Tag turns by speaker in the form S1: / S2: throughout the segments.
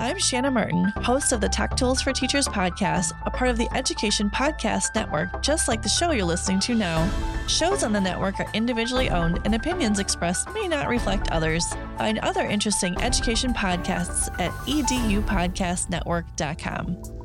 S1: I'm Shanna Martin, host of the Tech Tools for Teachers podcast, a part of the Education Podcast Network, just like the show you're listening to now. Shows on the network are individually owned, and opinions expressed may not reflect others. Find other interesting education podcasts at edupodcastnetwork.com.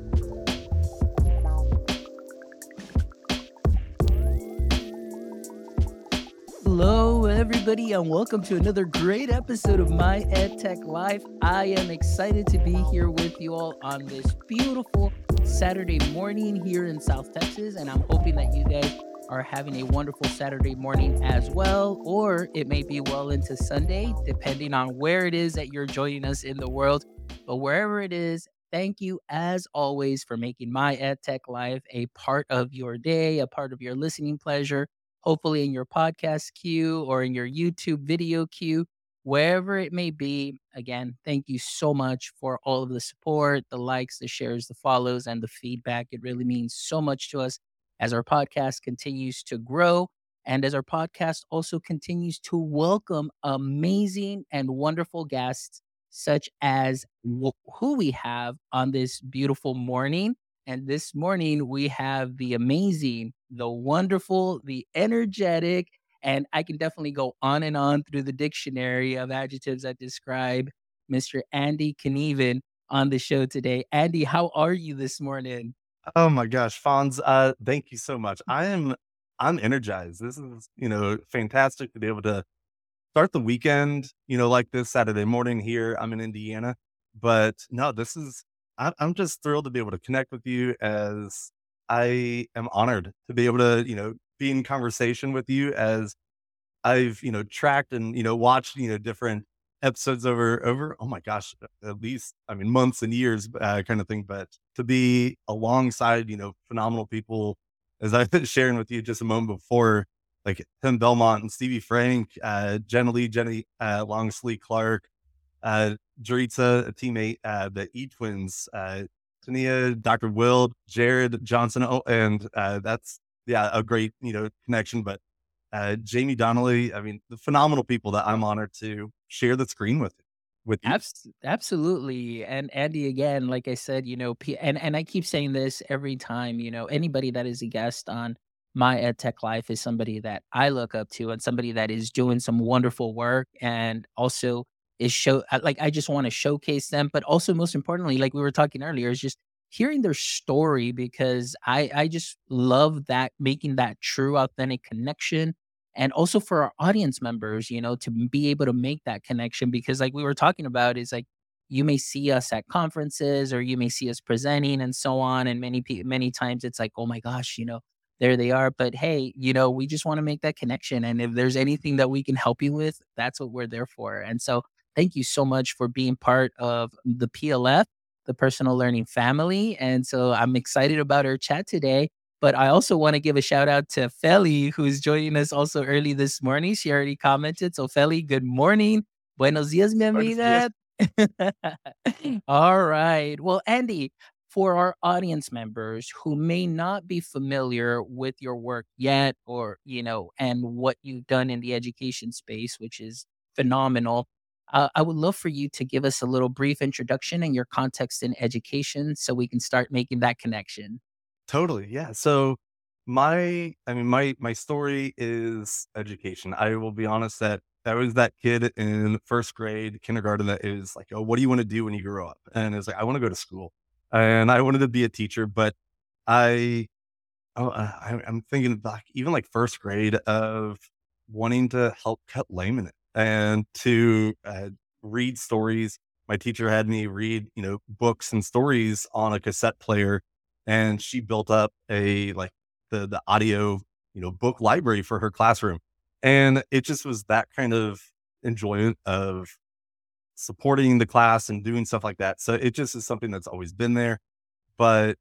S2: Hello, everybody, and welcome to another great episode of My EdTech Life. I am excited to be here with you all on this beautiful Saturday morning here in South Texas, and I'm hoping that you guys are having a wonderful Saturday morning as well, or it may be well into Sunday, depending on where it is that you're joining us in the world. But wherever it is, thank you as always for making my EdTech Life a part of your day, a part of your listening pleasure hopefully in your podcast queue or in your YouTube video queue, wherever it may be. Again, thank you so much for all of the support, the likes, the shares, the follows, and the feedback. It really means so much to us as our podcast continues to grow and as our podcast also continues to welcome amazing and wonderful guests such as who we have on this beautiful morning. And this morning, we have the amazing, the wonderful, the energetic, and I can definitely go on and on through the dictionary of adjectives that describe Mr. Andy Knueven on the show today. Andy, how are you this morning?
S3: Oh my gosh, Fonz, uh, thank you so much. I am I'm energized. This is, you know, fantastic to be able to start the weekend, you know, like this Saturday morning here. I'm in Indiana. But no, this is I, I'm just thrilled to be able to connect with you as I am honored to be able to, you know, be in conversation with you as I've, you know, tracked and, you know, watched, you know, different episodes over, over, oh my gosh, at least, I mean, months and years uh, kind of thing. But to be alongside, you know, phenomenal people, as I was sharing with you just a moment before, like Tim Belmont and Stevie Frank, uh, Jenna Lee, Jenny uh, Longsley Clark, uh, Jaritza, a teammate, uh, the E Twins, uh, Tania, Dr. Will, Jared Johnson. Oh, and uh, that's, yeah, a great, you know, connection. But uh, Jamie Donnelly, I mean, the phenomenal people that I'm honored to share the screen with. With you.
S2: Abs- absolutely, and Andy again, like I said, you know, P- and and I keep saying this every time, you know, anybody that is a guest on my ed tech life is somebody that I look up to and somebody that is doing some wonderful work and also is show uh, like I just want to showcase them, but also most importantly, like we were talking earlier, is just hearing their story because I I just love that making that true authentic connection and also for our audience members, you know, to be able to make that connection because like we were talking about is like you may see us at conferences or you may see us presenting and so on and many many times it's like oh my gosh, you know, there they are but hey, you know, we just want to make that connection and if there's anything that we can help you with, that's what we're there for. And so thank you so much for being part of the PLF, the personal learning family. And so I'm excited about our chat today. But I also want to give a shout out to Feli, who's joining us also early this morning. She already commented. So, Feli, good morning. Buenos dias, mi amiga. All right. Well, Andy, for our audience members who may not be familiar with your work yet or, you know, and what you've done in the education space, which is phenomenal, uh, I would love for you to give us a little brief introduction and your context in education so we can start making that connection.
S3: Totally. Yeah. So my I mean my my story is education. I will be honest that I was that kid in first grade, kindergarten that is like, oh, what do you want to do when you grow up? And it's like, I want to go to school. And I wanted to be a teacher, but I oh, uh, I, I'm thinking back even like first grade of wanting to help cut laminate and to uh, read stories. My teacher had me read, you know, books and stories on a cassette player, and she built up a like the the audio, you know, book library for her classroom. And it just was that kind of enjoyment of supporting the class and doing stuff like that. So it just is something that's always been there. But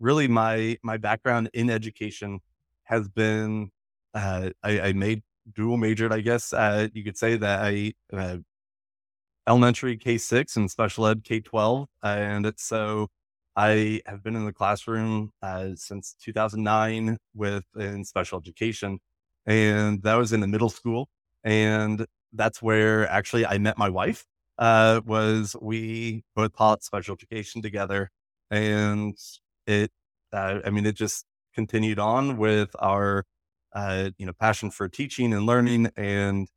S3: really, my my background in education has been uh, I, I made dual majored, I guess uh, you could say that I uh, elementary K six and special ed K twelve, and so I have been in the classroom uh, since 2009 with in special education, and that was in the middle school, and that's where actually I met my wife. uh, was we both taught special education together, and it, uh, I mean, it just continued on with our, uh, you know, passion for teaching and learning, and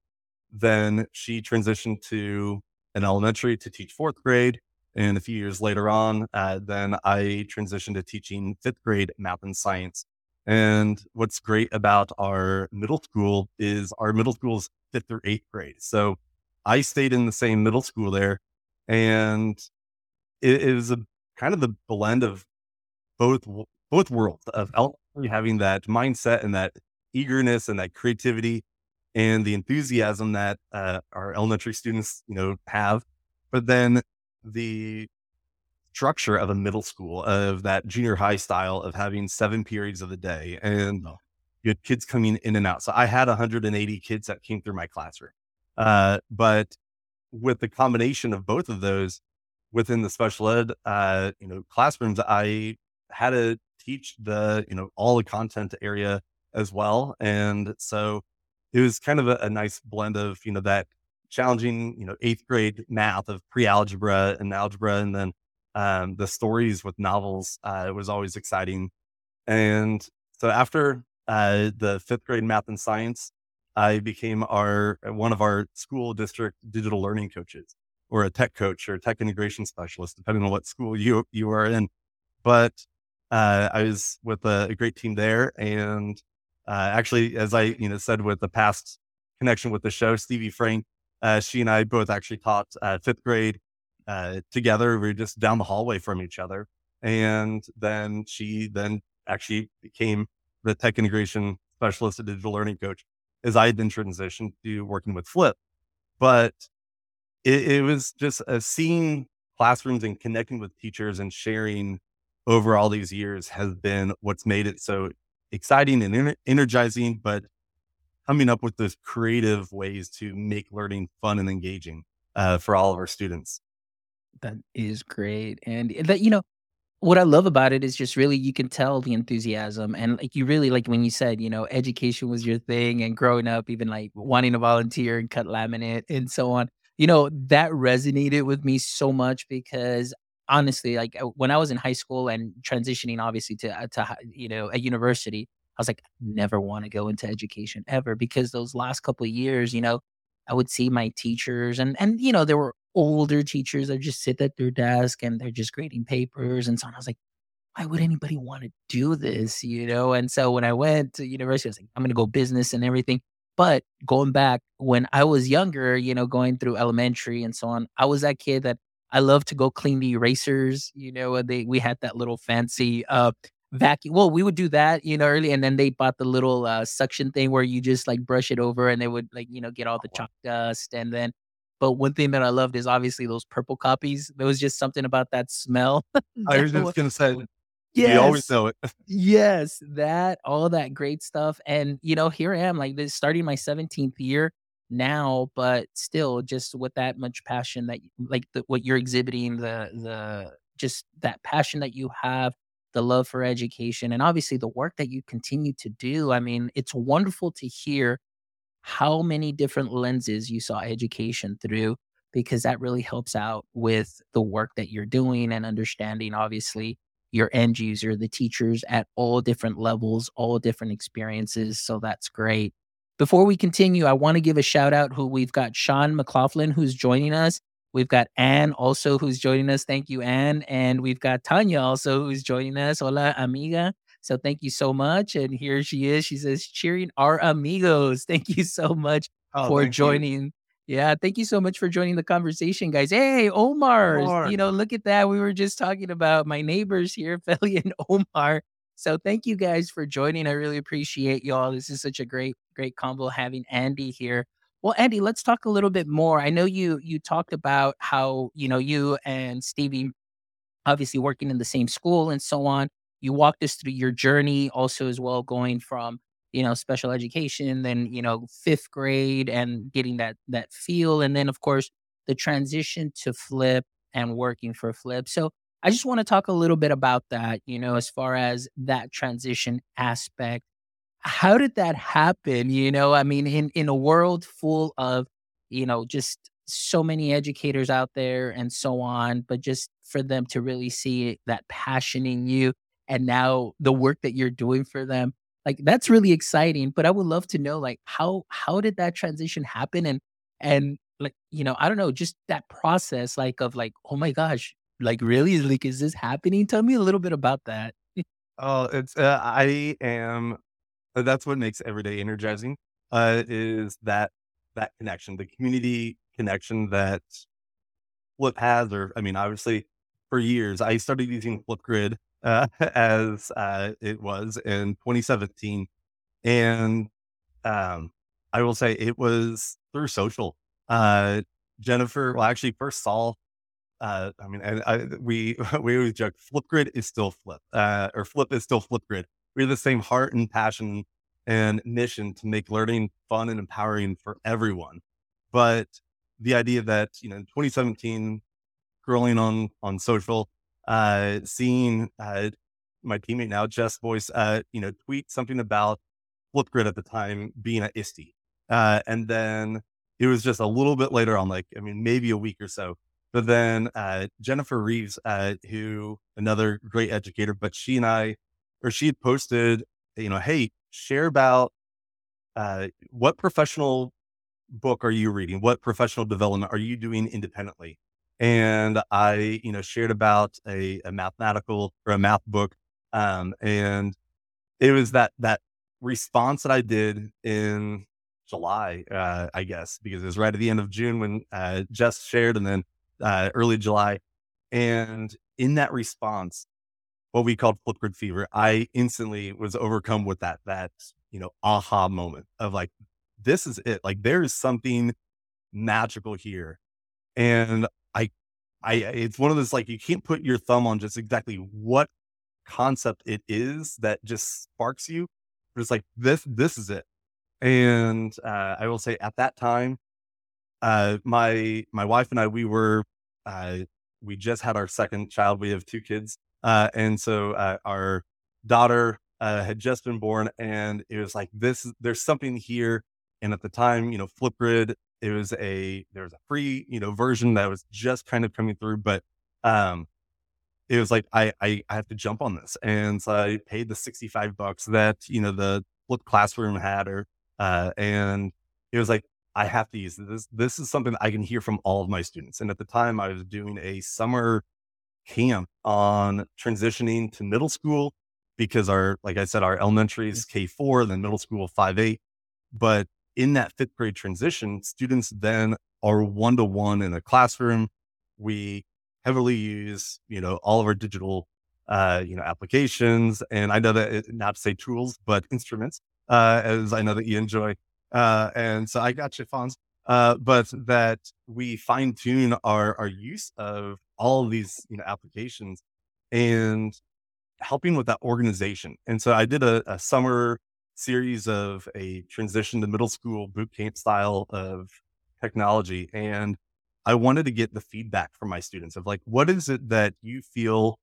S3: then she transitioned to an elementary to teach fourth grade. And a few years later on, uh, then I transitioned to teaching fifth grade math and science. And what's great about our middle school is our middle school is fifth or eighth grade. So I stayed in the same middle school there. And it, it was a kind of the blend of both both worlds of having that mindset and that eagerness and that creativity and the enthusiasm that uh, our elementary students, you know, have, but then the structure of a middle school of that junior high style of having seven periods of the day and oh. you had kids coming in and out. So I had 180 kids that came through my classroom. Uh, but with the combination of both of those within the special ed, uh, you know, classrooms, I had to teach the, you know, all the content area as well. And so it was kind of a, a nice blend of, you know, that challenging, you know, eighth grade math of pre-algebra and algebra, and then um, the stories with novels uh, was always exciting. And so after uh, the fifth grade math and science, I became our one of our school district digital learning coaches, or a tech coach or tech integration specialist, depending on what school you you are in. But uh, I was with a, a, great team there, and uh, actually, as I you know said with the past connection with the show, Stevie Frank, uh, she and I both actually taught uh, fifth grade uh, together. We were just down the hallway from each other, and then she then actually became the tech integration specialist, a digital learning coach, as I had been transitioned to working with Flip. But it, it was just uh, seeing classrooms and connecting with teachers and sharing over all these years has been what's made it so exciting and energizing, but coming up with those creative ways to make learning fun and engaging uh, for all of our students.
S2: That is great. And that, you know, what I love about it is just really you can tell the enthusiasm and like you really like when you said, you know, education was your thing and growing up, even like wanting to volunteer and cut laminate and so on. You know, that resonated with me so much because honestly, like uh, when I was in high school and transitioning, obviously to uh, to you know a university, I was like, never want to go into education ever because those last couple of years, you know, I would see my teachers and and you know there were older teachers that just sit at their desk and they're just grading papers and so on. I was like, why would anybody want to do this? You know, and so when I went to university, I was like, I'm going to go business and everything. But going back when I was younger, you know, going through elementary and so on, I was that kid that I love to go clean the erasers. You know, they we had that little fancy uh vacuum. Well, we would do that, you know, early, and then they bought the little uh, suction thing where you just like brush it over, and they would like you know get all the chalk dust. And then, but one thing that I loved is obviously those purple copies. There was just something about that smell.
S3: I was just gonna say. Yes. You always know it.
S2: yes, that all that great stuff. And you know, here I am, like this starting my 17th year now, but still just with that much passion that like the, what you're exhibiting, the the just that passion that you have, the love for education, and obviously the work that you continue to do. I mean, it's wonderful to hear how many different lenses you saw education through because that really helps out with the work that you're doing and understanding obviously your end user the teachers at all different levels all different experiences so that's great before we continue, I want to give a shout out who we've got Sean McLaughlin who's joining us. We've got Anne also who's joining us. Thank you, Anne. And we've got Tanya also who's joining us. Hola, amiga. So thank you so much. And here she is. She says, cheering our amigos. Thank you so much oh, for joining. You. Yeah, thank you so much for joining the conversation, guys. Hey, Omar. Omar. You know, look at that. We were just talking about my neighbors here, Feli and Omar. So thank you guys for joining. I really appreciate y'all. This is such a great, great combo having Andy here. Well, Andy, let's talk a little bit more. I know you you talked about how, you know, you and Stevie obviously working in the same school and so on. You walked us through your journey also as well, going from, you know, special education, then, you know, fifth grade and getting that that feel. And then of course the transition to flip and working for flip. So I just want to talk a little bit about that, you know, as far as that transition aspect. How did that happen? You know, I mean, in, in a world full of, you know, just so many educators out there and so on, but just for them to really see that passion in you and now the work that you're doing for them, like that's really exciting. But I would love to know like how how did that transition happen and and like you know I don't know just that process like of like oh my gosh like really like is this happening? Tell me a little bit about that.
S3: Oh, it's uh, I am. uh, That's what makes every day energizing. Uh, is that that connection, the community connection that Flip has, or I mean, obviously, for years I started using Flipgrid uh, as uh, it was in 2017, and um, I will say it was through social. Uh, Jennifer, well, actually, first saw uh, I mean, and I, we we always joke, Flipgrid is still Flip, uh, or Flip is still Flipgrid. We have the same heart and passion and mission to make learning fun and empowering for everyone. But the idea that you know, in 2017, scrolling on on social, uh, seeing uh, my teammate now, Jess Voice, uh, you know, tweet something about Flipgrid at the time being at ISTE, uh, and then it was just a little bit later on, like I mean, maybe a week or so but then uh, Jennifer Reeves, uh, who another great educator, but she and I, or she had posted, you know, hey, share about uh, what professional book are you reading? What professional development are you doing independently? And I, you know, shared about a, a mathematical or a math book, um, and it was that that response that I did in July, uh, I guess, because it was right at the end of June when uh, Jess shared, and then uh, early July. And in that response, what we called Flipgrid fever, I instantly was overcome with that, that, you know, aha moment of like, this is it. Like there is something magical here. And I, I, it's one of those, like, you can't put your thumb on just exactly what concept it is that just sparks you. But it's like, this, this is it. And, uh, I will say at that time, uh, my my wife and I we were uh, we just had our second child. We have two kids, uh, and so uh, our daughter uh, had just been born, and it was like this. There's something here, and at the time, you know, Flipgrid. It was a there was a free you know version that was just kind of coming through, but um, it was like I, I I have to jump on this, and so I paid the sixty five bucks that you know the Flip Classroom had, or uh, and it was like I have to use this. This is something I can hear from all of my students. And at the time, I was doing a summer camp on transitioning to middle school because our, like I said, our elementary is K four, then middle school five eight. But in that fifth grade transition, students then are one to one in a classroom. We heavily use, you know, all of our digital, uh, you know, applications, and I know that it, not to say tools, but instruments, uh, as I know that you enjoy. Uh, and so I got you, Fonz. Uh, but that we fine tune our, our use of all of these, you know, applications and helping with that organization. And so I did a, a summer series of a transition to middle school boot camp style of technology. And I wanted to get the feedback from my students of like, what is it that you feel,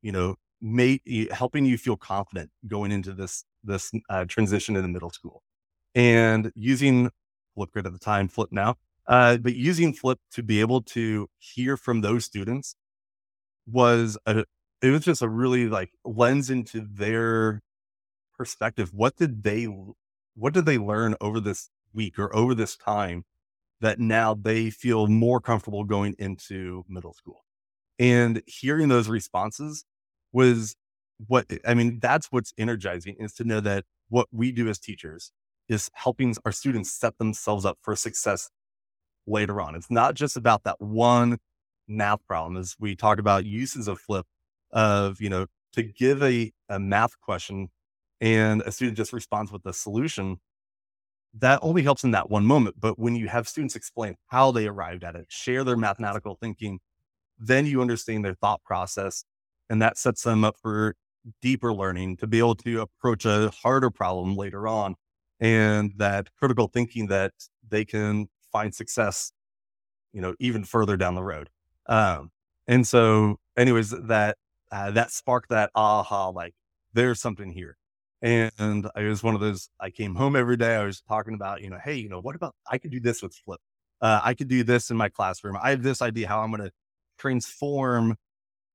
S3: you know, made helping you feel confident going into this this uh, transition in the middle school and using Flipgrid at the time, Flip now, uh, but using Flip to be able to hear from those students was a, it was just a really like lens into their perspective. What did they, what did they learn over this week or over this time that now they feel more comfortable going into middle school? And hearing those responses was what I mean, that's what's energizing is to know that what we do as teachers is helping our students set themselves up for success later on. It's not just about that one math problem as we talk about uses of flip of, you know, to give a, a math question and a student just responds with a solution, that only helps in that one moment. But when you have students explain how they arrived at it, share their mathematical thinking, then you understand their thought process. And that sets them up for deeper learning to be able to approach a harder problem later on and that critical thinking that they can find success, you know, even further down the road. Um, and so, anyways, that uh, that sparked that aha, like there's something here. And I was one of those. I came home every day. I was talking about, you know, hey, you know, what about I could do this with Flip. uh, I could do this in my classroom. I have this idea how I'm going to transform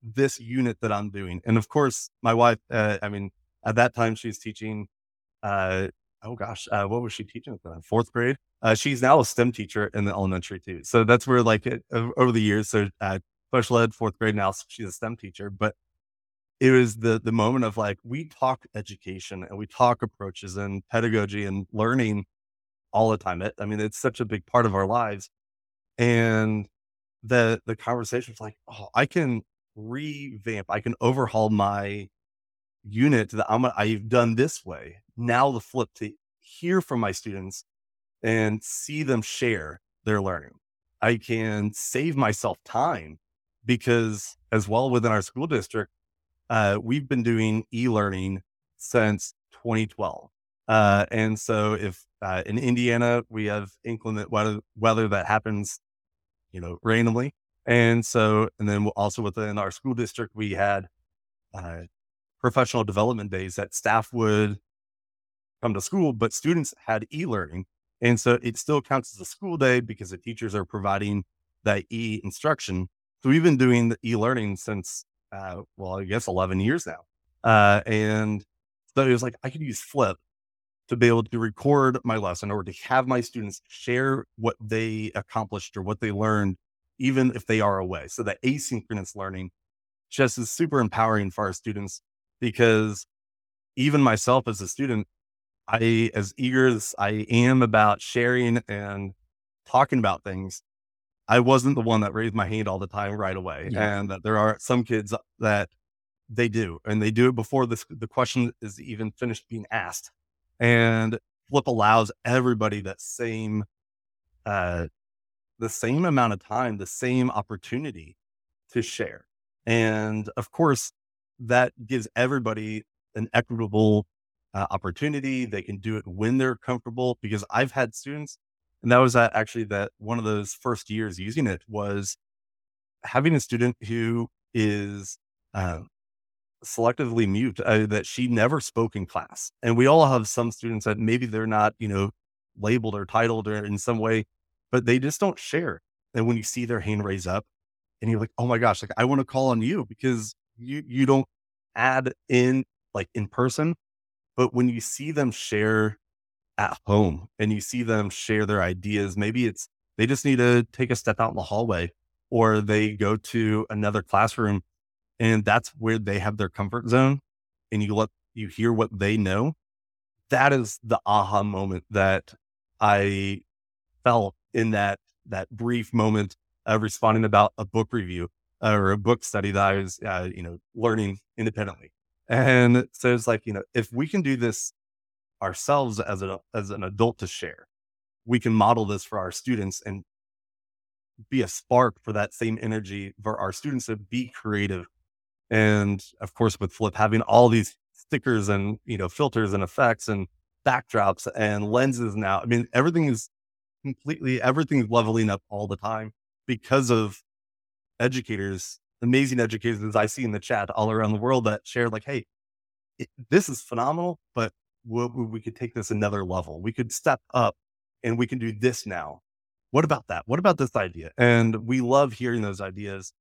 S3: this unit that I'm doing. And of course, my wife, uh, I mean, at that time she's teaching, uh, oh gosh, uh, what was she teaching at the fourth grade? Uh, she's now a STEM teacher in the elementary too. So that's where like it, over the years, so uh, special ed fourth grade now she's a STEM teacher, but it was the the moment of like we talk education and we talk approaches and pedagogy and learning all the time. It, I mean, it's such a big part of our lives, and the the conversation was like, oh, I can revamp, I can overhaul my unit that I'm I've done this way. Now the flip to hear from my students and see them share their learning. I can save myself time because as well within our school district, uh, we've been doing e-learning since 2012. Uh, and so if uh, in Indiana we have inclement weather, weather that happens, you know, randomly, and so and then also within our school district we had uh, professional development days that staff would come to school, but students had e-learning, and so it still counts as a school day because the teachers are providing that e instruction. So we've been doing the e-learning since uh, well, I guess 11 years now. Uh, and so it was like, I could use Flip to be able to record my lesson or to have my students share what they accomplished or what they learned, even if they are away. So that asynchronous learning just is super empowering for our students because even myself as a student, I, as eager as I am about sharing and talking about things, I wasn't the one that raised my hand all the time right away. Yeah. And that there are some kids that they do, and they do it before this, the question is even finished being asked. And Flip allows everybody that same, uh, the same amount of time, the same opportunity to share. And of course, that gives everybody an equitable uh, opportunity. They can do it when they're comfortable because I've had students and that was actually that one of those first years using it was having a student who is uh, selectively mute uh, that she never spoke in class. And we all have some students that maybe they're not, you know, labeled or titled or in some way, but they just don't share. And when you see their hand raise up and you're like, oh my gosh, like I want to call on you because you you don't add in like in person, but when you see them share at home and you see them share their ideas, maybe it's they just need to take a step out in the hallway or they go to another classroom and that's where they have their comfort zone and you let you hear what they know. That is the aha moment that I felt in that that brief moment of responding about a book review or a book study that I was, uh, you know, learning independently. And so it's like, you know, if we can do this ourselves as a as an adult to share. We can model this for our students and be a spark for that same energy for our students to be creative. And of course, with Flip having all these stickers and you know filters and effects and backdrops and lenses now, I mean everything is completely everything's leveling up all the time because of educators, amazing educators I see in the chat all around the world that share like, hey, it, this is phenomenal, but we, we could take this another level. We could step up and we can do this now. What about that? What about this idea? And we love hearing those ideas,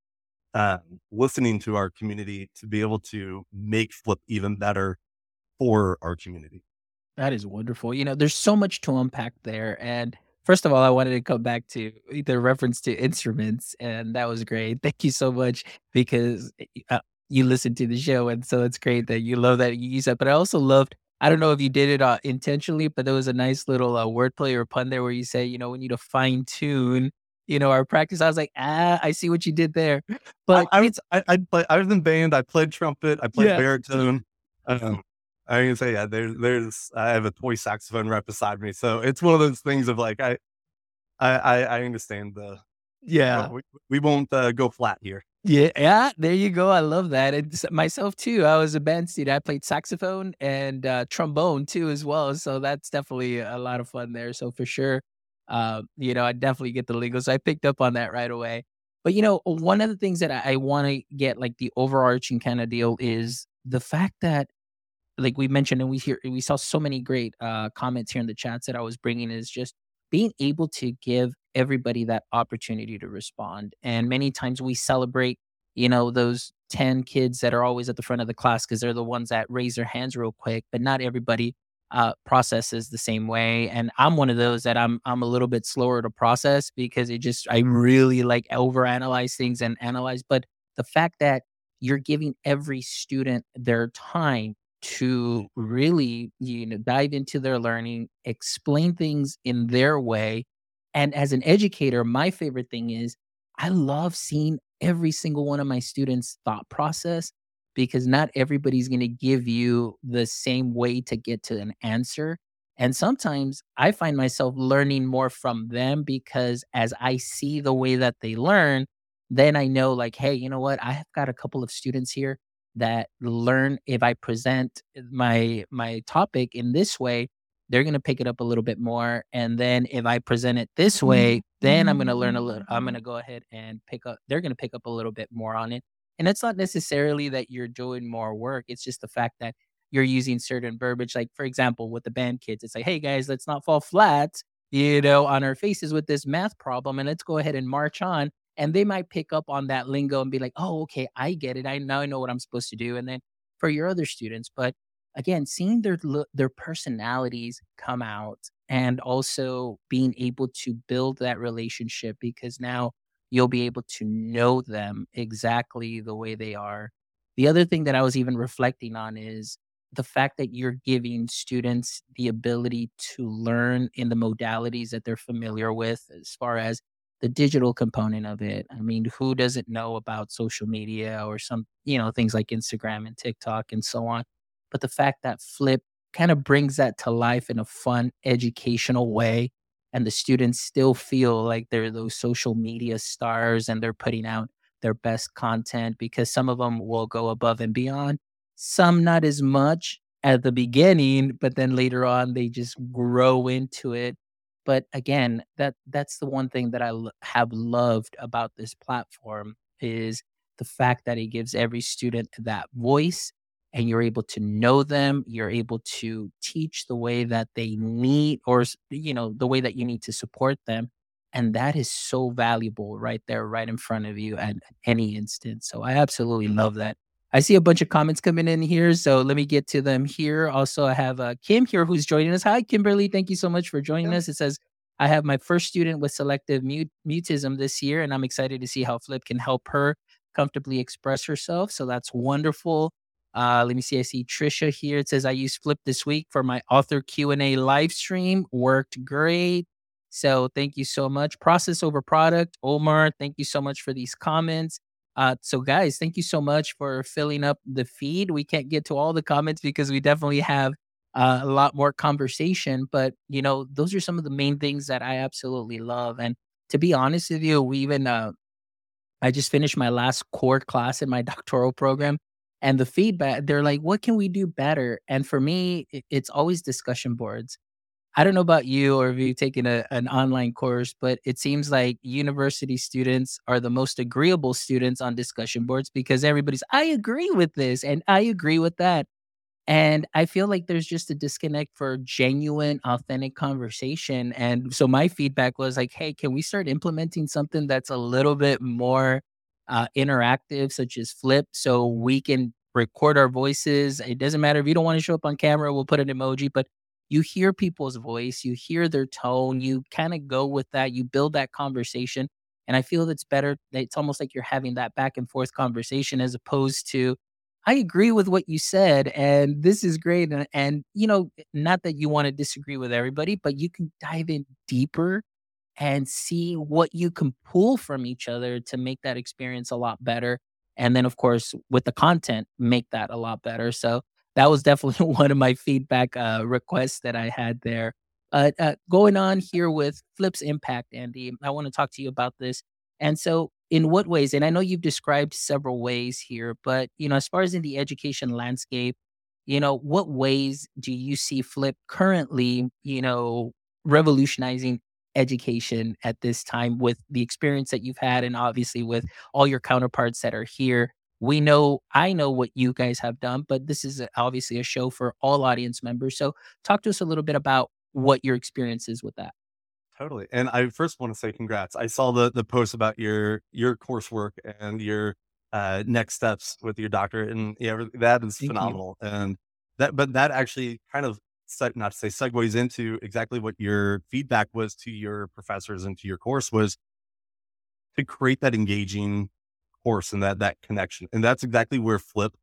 S3: uh, listening to our community to be able to make Flip even better for our community.
S2: That is wonderful. You know, there's so much to unpack there. And first of all, I wanted to come back to the reference to instruments, and that was great. Thank you so much because eh, uh, you listened to the show, and so it's great that you love that you use that. But I also loved I don't know if you did it uh, intentionally, but there was a nice little uh, wordplay or pun there where you say, you know, we need to fine tune, you know, our practice. I was like, ah, I see what you did there. But
S3: I, I was, I, I, play, I was in band. I played trumpet. I played yeah. baritone. Um, I can say, yeah, there's, there's, I have a toy saxophone right beside me. So it's one of those things of like, I, I, I understand the,
S2: yeah,
S3: we, we won't uh, go flat here.
S2: Yeah, yeah, there you go. I love that. And myself too. I was a band student. I played saxophone and uh, trombone too, as well. So that's definitely a lot of fun there. So for sure, uh, you know, I definitely get the lingo. So I picked up on that right away. But you know, one of the things that I, I want to get like the overarching kind of deal is the fact that, like we mentioned, and we hear we saw so many great uh, comments here in the chats that I was bringing is just being able to give everybody that opportunity to respond. And many times we celebrate, you know, those 10 kids that are always at the front of the class because they're the ones that raise their hands real quick, but not everybody uh, processes the same way. And I'm one of those that I'm I'm a little bit slower to process because it just I really like overanalyze things and analyze. But the fact that you're giving every student their time to really you know dive into their learning explain things in their way and as an educator my favorite thing is i love seeing every single one of my students thought process because not everybody's going to give you the same way to get to an answer and sometimes i find myself learning more from them because as i see the way that they learn then i know like hey you know what? I have got a couple of students here that learn if I present my my topic in this way, they're going to pick it up a little bit more and then if I present it this mm-hmm. way, then I'm going to learn a little I'm going to mm-hmm. go ahead and pick up they're going to pick up a little bit more on it. And it's not necessarily that you're doing more work, it's just the fact that you're using certain verbiage like for example with the band kids it's like hey guys let's not fall flat you know on our faces with this math problem and let's go ahead and march on and they might pick up on that lingo and be like, "Oh, okay, I get it. I now I know what I'm supposed to do." And then for your other students, but again, seeing their their personalities come out and also being able to build that relationship because now you'll be able to know them exactly the way they are. The other thing that I was even reflecting on is the fact that you're giving students the ability to learn in the modalities that they're familiar with as far as the digital component of it. I mean, who doesn't know about social media or some, you know, things like Instagram and TikTok and so on? But the fact that Flip kind of brings that to life in a fun, educational way. And the students still feel like they're those social media stars and they're putting out their best content because some of them will go above and beyond. Some not as much at the beginning, but then later on they just grow into it but again, that that's the one thing that I l- have loved about this platform is the fact that it gives every student that voice and you're able to know them, you're able to teach the way that they need or you know, the way that you need to support them and that is so valuable right there right in front of you at any instance. So I absolutely love that. I see a bunch of comments coming in here, so let me get to them here. Also, I have uh, Kim here who's joining us. Hi, Kimberly. Thank you so much for joining yeah. us. It says, I have my first student with selective mut- mutism this year, and I'm excited to see how Flip can help her comfortably express herself. So that's wonderful. Uh, let me see. I see Trisha here. It says I used Flip this week for my author Q and A live stream. Worked great. So thank you so much. Process over product. Omar, thank you so much for these comments. Uh, so, guys, thank you so much for filling up the feed. We can't get to all the comments because we definitely have uh, a lot more conversation. But, you know, those are some of the main things that I absolutely love. And to be honest with you, we even, uh, I just finished my last core class in my doctoral program. And the feedback, they're like, what can we do better? And for me, it's always discussion boards. I don't know about you or if you've taken a, an online course, but it seems like university students are the most agreeable students on discussion boards because everybody's, I agree with this and I agree with that. And I feel like there's just a disconnect for genuine, authentic conversation. And so my feedback was like, hey, can we start implementing something that's a little bit more uh, interactive, such as Flip, so we can record our voices? It doesn't matter if you don't want to show up on camera, we'll put an emoji, but you hear people's voice, you hear their tone, you kind of go with that, you build that conversation. And I feel that's better. It's almost like you're having that back and forth conversation as opposed to, I agree with what you said, and this is great. And, and you know, not that you want to disagree with everybody, but you can dive in deeper and see what you can pull from each other to make that experience a lot better. And then, of course, with the content, make that a lot better. So that was definitely one of my feedback uh, requests that I had there. Uh, uh, going on here with Flip's impact, Andy, I want to talk to you about this. And so, in what ways? And I know you've described several ways here, but you know, as far as in the education landscape, you know, what ways do you see Flip currently, you know, revolutionizing education at this time with the experience that you've had, and obviously with all your counterparts that are here? We know i know what you guys have done but this is obviously a show for all audience members so talk to us a little bit about what your experience is with that
S3: Totally. And I first want to say congrats. I saw the the post about your your coursework and your uh, next steps with your doctorate, and yeah, that is
S2: Thank you.
S3: phenomenal. And that, but that actually kind of not to say segues into exactly what your feedback was to your professors and to your course was to create that engaging and that that connection. And that's exactly where Flip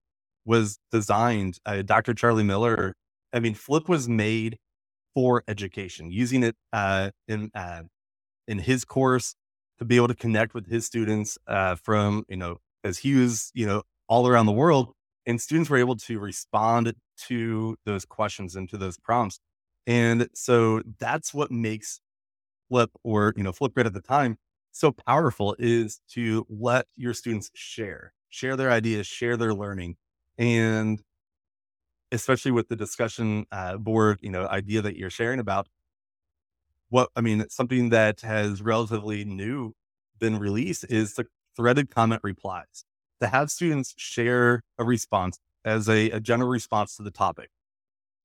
S3: was designed. Uh, Dr. Charlie Miller. I mean, Flip was made for education, using it uh, in uh, in his course to be able to connect with his students uh, from you know as he was you know all around the world, and students were able to respond to those questions and to those prompts, and so that's what makes Flip or you know Flipgrid at the time so powerful is to let your students share, share their ideas, share their learning, and especially with the discussion uh, board, you know, idea that you're sharing about what I mean, something that has relatively new been released is the threaded comment replies to have students share a response as a, a general response to the topic.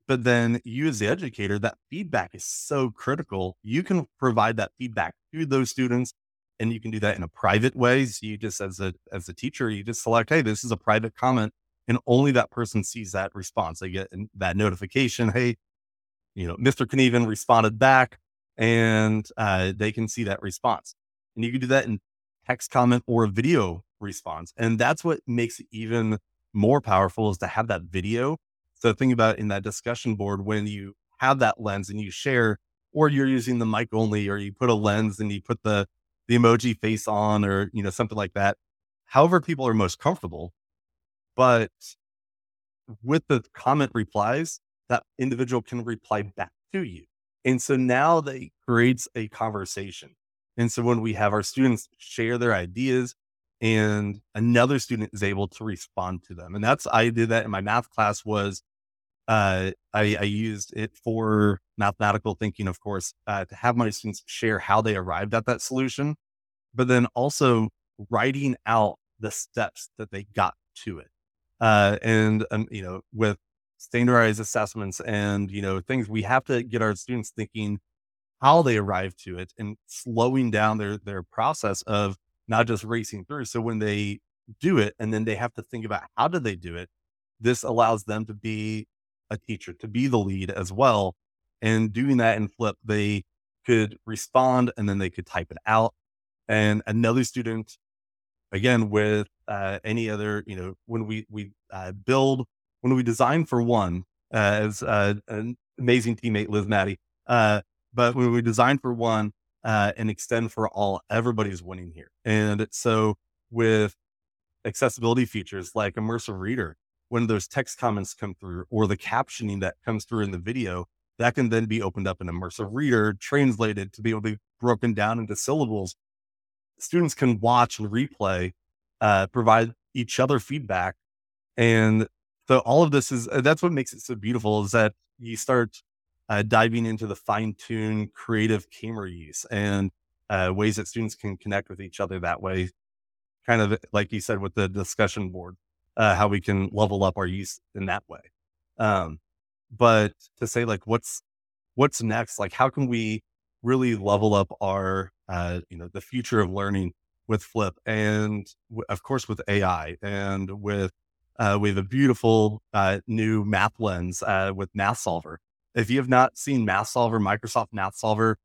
S3: But then you as the educator, that feedback is so critical. You can provide that feedback to those students and you can do that in a private way. So you just as a as a teacher, you just select, hey, this is a private comment and only that person sees that response. They get that notification, hey, you know, Mr. Knueven responded back, and uh, they can see that response. And you can do that in text comment or video response, and that's what makes it even more powerful is to have that video. So think about in that discussion board when you have that lens and you share, or you're using the mic only, or you put a lens and you put the the emoji face on, or you know something like that. However, people are most comfortable but with the comment replies, that individual can reply back to you. And so now they creates a conversation. And so when we have our students share their ideas and another student is able to respond to them. And that's I did that in my math class was uh, I, I, used it for mathematical thinking, of course, uh, to have my students share how they arrived at that solution, but then also writing out the steps that they got to it uh, and um, you know with standardized assessments and you know things we have to get our students thinking how they arrive to it and slowing down their their process of not just racing through so when they do it and then they have to think about how did they do it this allows them to be a teacher to be the lead as well and doing that in flip they could respond and then they could type it out and another student again with uh, any other you know when we we uh, build when we design for one uh, as uh, an amazing teammate liz maddie uh, but when we design for one uh, and extend for all everybody's winning here and so with accessibility features like immersive reader when those text comments come through or the captioning that comes through in the video that can then be opened up in immersive reader translated to be able to be broken down into syllables students can watch and replay, uh, provide each other feedback. And so all of this is, uh, that's what makes it so beautiful is that you start uh, diving into the fine tuned creative camera use and uh, ways that students can connect with each other that way. Kind of like you said with the discussion board, uh, how we can level up our use in that way. Um, but to say like, what's, what's next? Like, how can we really level up our uh, you know, the future of learning with Flip, and w- of course with AI, and with uh, we have a beautiful uh, new math lens uh, with Math Solver. If you have not seen Math Solver, Microsoft Math Solver,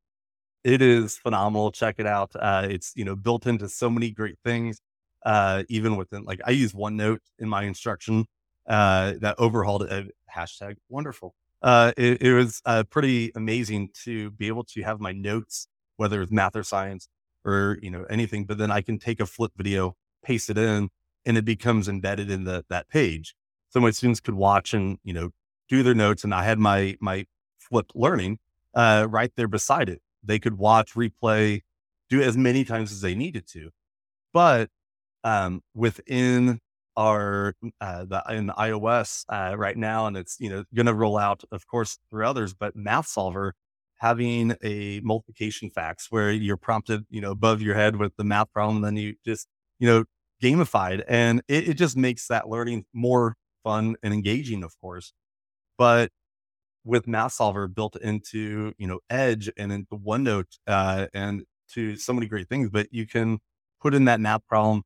S3: it is phenomenal. Check it out. Uh, it's you know built into so many great things. Uh, even within like I use OneNote in my instruction uh, that overhauled it. hashtag wonderful. Uh, it, it, was uh, pretty amazing to be able to have my notes whether it's math or science or, you know, anything, but then I can take a flip video, paste it in, and it becomes embedded in the, that page. So my students could watch and, you know, do their notes. And I had my, my flipped learning, uh, right there beside it. They could watch, replay, do as many times as they needed to. But, um, within our uh, the, in iOS uh, right now, and it's you know going to roll out, of course, through others. But Math Solver having a multiplication facts where you're prompted, you know, above your head with the math problem, then you just, you know, gamified. And it, it just makes that learning more fun and engaging, of course. But with Math Solver built into, you know, Edge and into OneNote uh, and to so many great things, but you can put in that math problem,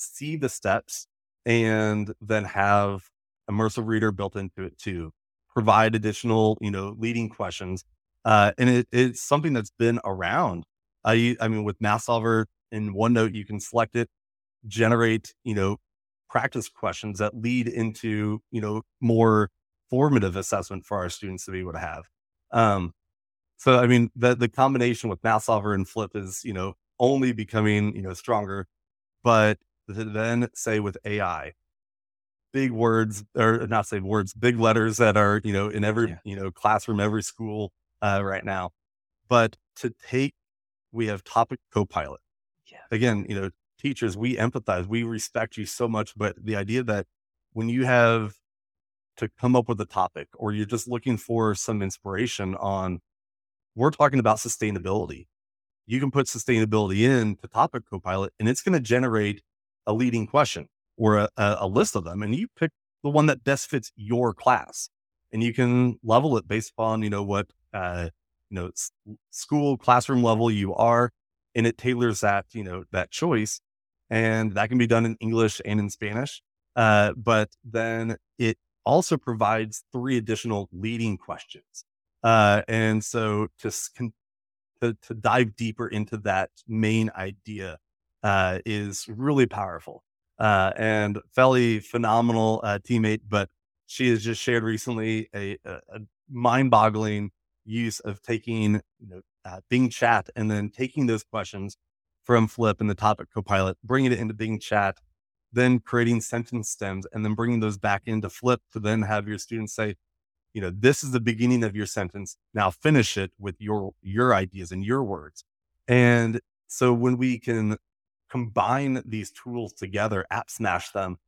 S3: see the steps, and then have immersive reader built into it too. Provide additional, you know, leading questions. Uh, and it, it's something that's been around. I, I mean, with Math Solver in OneNote, you can select it, generate, you know, practice questions that lead into, you know, more formative assessment for our students to be able to have. Um, so, I mean, the, the combination with Math Solver and Flip is, you know, only becoming, you know, stronger. But then say with AI, big words or not say words, big letters that are, you know, in every, yeah. you know, classroom, every school uh, right now. But to take, we have topic copilot. Yeah. Again, you know, teachers, we empathize, we respect you so much. But the idea that when you have to come up with a topic or you're just looking for some inspiration on, we're talking about sustainability. You can put sustainability in to topic copilot and it's going to generate a leading question or a, a, list of them. And you pick the one that best fits your class and you can level it based upon, you know, what, uh, you know, s- school classroom level you are. And it tailors that, you know, that choice. And that can be done in English and in Spanish. Uh, but then it also provides three additional leading questions. Uh, and so to, to, to dive deeper into that main idea uh, is really powerful. Uh, and Feli, phenomenal uh, teammate, but she has just shared recently a, a, a mind-boggling use of taking you know, uh, Bing Chat and then taking those questions from Flip and the topic copilot, bringing it into Bing Chat, then creating sentence stems and then bringing those back into flip to then have your students say you know this is the beginning of your sentence now finish it with your your ideas and your words and so when we can combine these tools together app smash them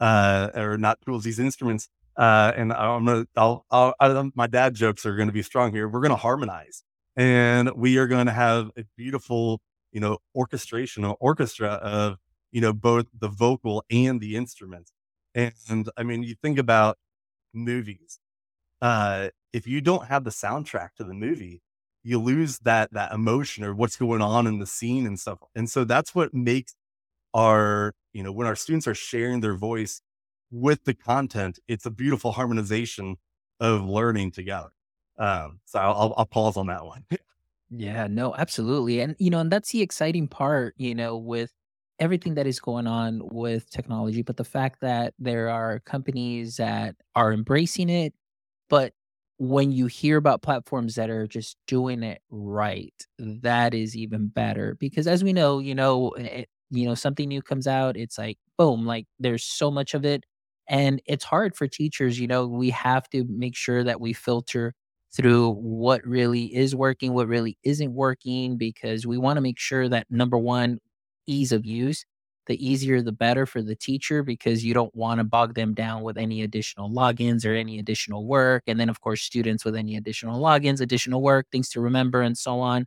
S3: uh or not tools these instruments uh and i'm gonna I'll, I'll, I'll my dad jokes are to be strong here we're to harmonize and we are to have a beautiful you know orchestration or orchestra of you know, both the vocal and the instruments. And I mean, you think about movies. Uh, if you don't have the soundtrack to the movie, you lose that that emotion or what's going on in the scene and stuff. And so that's what makes our, you know, when our students are sharing their voice with the content, it's a beautiful harmonization of learning together. Um, so I'll, I'll pause on that one.
S2: yeah, no, absolutely. And, you know, and that's the exciting part, you know, with everything that is going on with technology, but the fact that there are companies that are embracing it, but when you hear about platforms that are just doing it right, that is even better because as we know, you know, it, eh, you know, something new comes out, it's like boom, like there's so much of it and it's hard for teachers, you know, we have to make sure that we filter through what really is working, what really isn't working because we want to make sure that number 1 ease of use. The easier, the better for the teacher because you don't want to bog them down with any additional logins or any additional work. And then, of course, students with any additional logins, additional work, things to remember, and so on.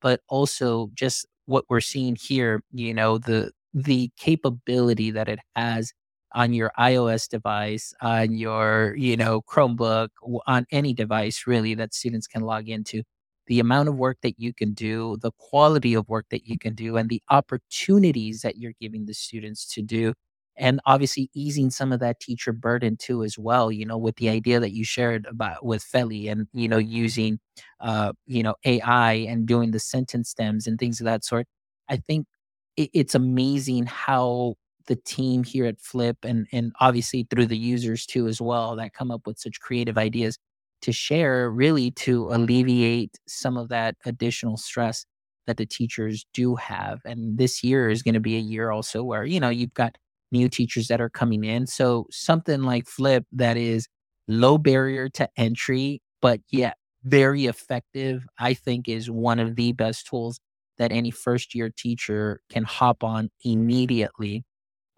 S2: But also, just what we're seeing here, you know, the the capability that it has on your iOS device, on your, you know, Chromebook, on any device really that students can log into the amount of work that you can do, the quality of work that you can do, and the opportunities that you're giving the students to do. And obviously easing some of that teacher burden too, as well, you know, with the idea that you shared about with Feli and, you know, using, uh, you know, AI and doing the sentence stems and things of that sort. I think it, it's amazing how the team here at Flip and, and obviously through the users too, as well, that come up with such creative ideas to share really to alleviate some of that additional stress that the teachers do have. And this year is going to be a year also where, you know, you've got new teachers that are coming in. So something like Flip that is low barrier to entry, but yet very effective, I think is one of the best tools that any first year teacher can hop on immediately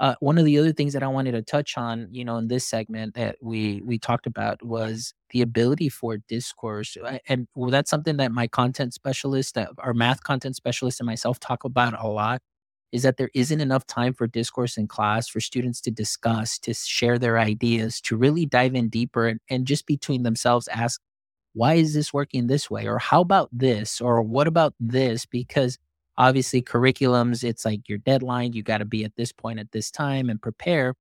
S2: uh, one of the other things that I wanted to touch on, you know, in this segment that we we talked about was the ability for discourse, and well, that's something that my content specialist, uh, our math content specialist, and myself talk about a lot. Is that there isn't enough time for discourse in class for students to discuss, to share their ideas, to really dive in deeper, and, and just between themselves ask why is this working this way? Or how about this? Or what about this? Because obviously, curriculums, it's like your deadline, you got to be at this point at this time and prepare.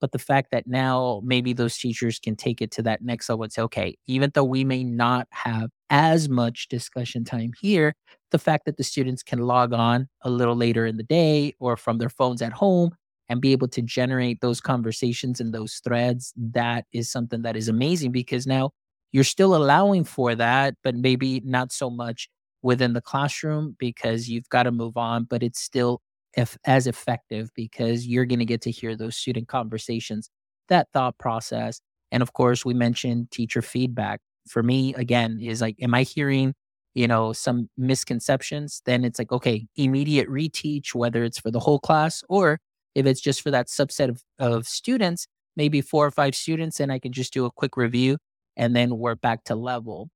S2: But the fact that now maybe those teachers can take it to that next level and say, okay, even though we may not have as much discussion time here, the fact that the students can log on a little later in the day or from their phones at home and be able to generate those conversations and those threads, that is something that is amazing because now you're still allowing for that, but maybe not so much within the classroom because you've got to move on, but it's still if, as effective because you're going to get to hear those student conversations, that thought process. And of course, we mentioned teacher feedback. For me, again, is like, am I hearing, you know, some misconceptions? Then it's like, okay, immediate reteach, whether it's for the whole class or if it's just for that subset of, of students, maybe four or five students, and I can just do a quick review and then we're back to level.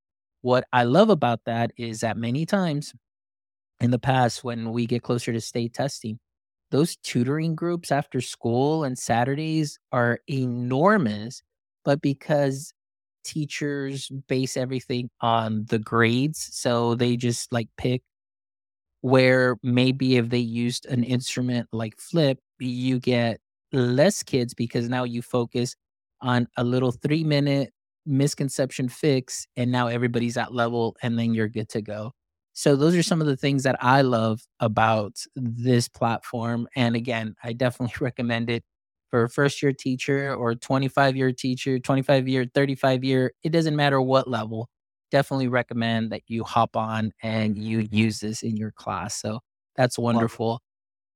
S2: What I love about that is that many times in the past, when we get closer to state testing, those tutoring groups after school and Saturdays are enormous. But because teachers base everything on the grades, so they just like pick where maybe if they used an instrument like flip, you get less kids because now you focus on a little three minute misconception fix and now everybody's at level and then you're good to go. So those are some of the things that I love about this platform and again, I definitely recommend it for a first year teacher or 25 year teacher, 25 year, 35 year, it doesn't matter what level. Definitely recommend that you hop on and you use this in your class. So that's wonderful.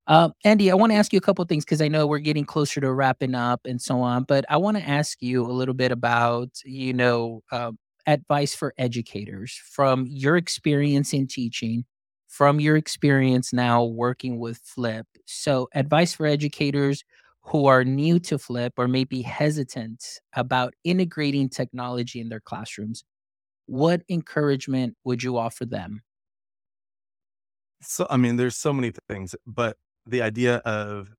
S2: Uh, Andy, I want to ask you a couple things because I know we're getting closer to wrapping up and so on. But I want to ask you a little bit about, you know, uh, advice for educators from your experience in teaching, from your experience now working with Flip. So, advice for educators who are new to Flip or maybe hesitant about integrating technology in their classrooms. What encouragement would you offer them?
S3: So, I mean, there's so many things, but the idea of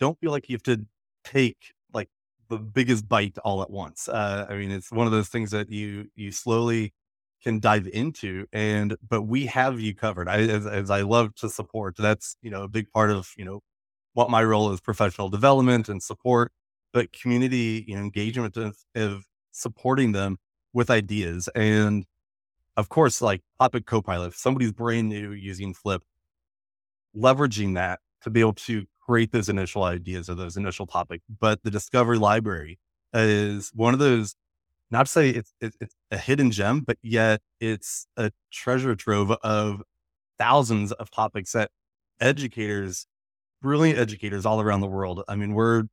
S3: don't feel like you have to take like the biggest bite all at once. Uh, I mean, it's one of those things that you you slowly can dive into, and but we have you covered. I as, as I love to support. That's you know a big part of you know what my role is professional development and support, but community you know engagement of, of supporting them with ideas and of course like topic copilot if somebody's brand new using flip leveraging that to be able to create those initial ideas or those initial topics. But the discovery library is one of those, not to say it's, it's, it's a hidden gem, but yet it's a treasure trove of thousands of topics that educators, brilliant educators all around the world. I mean, we're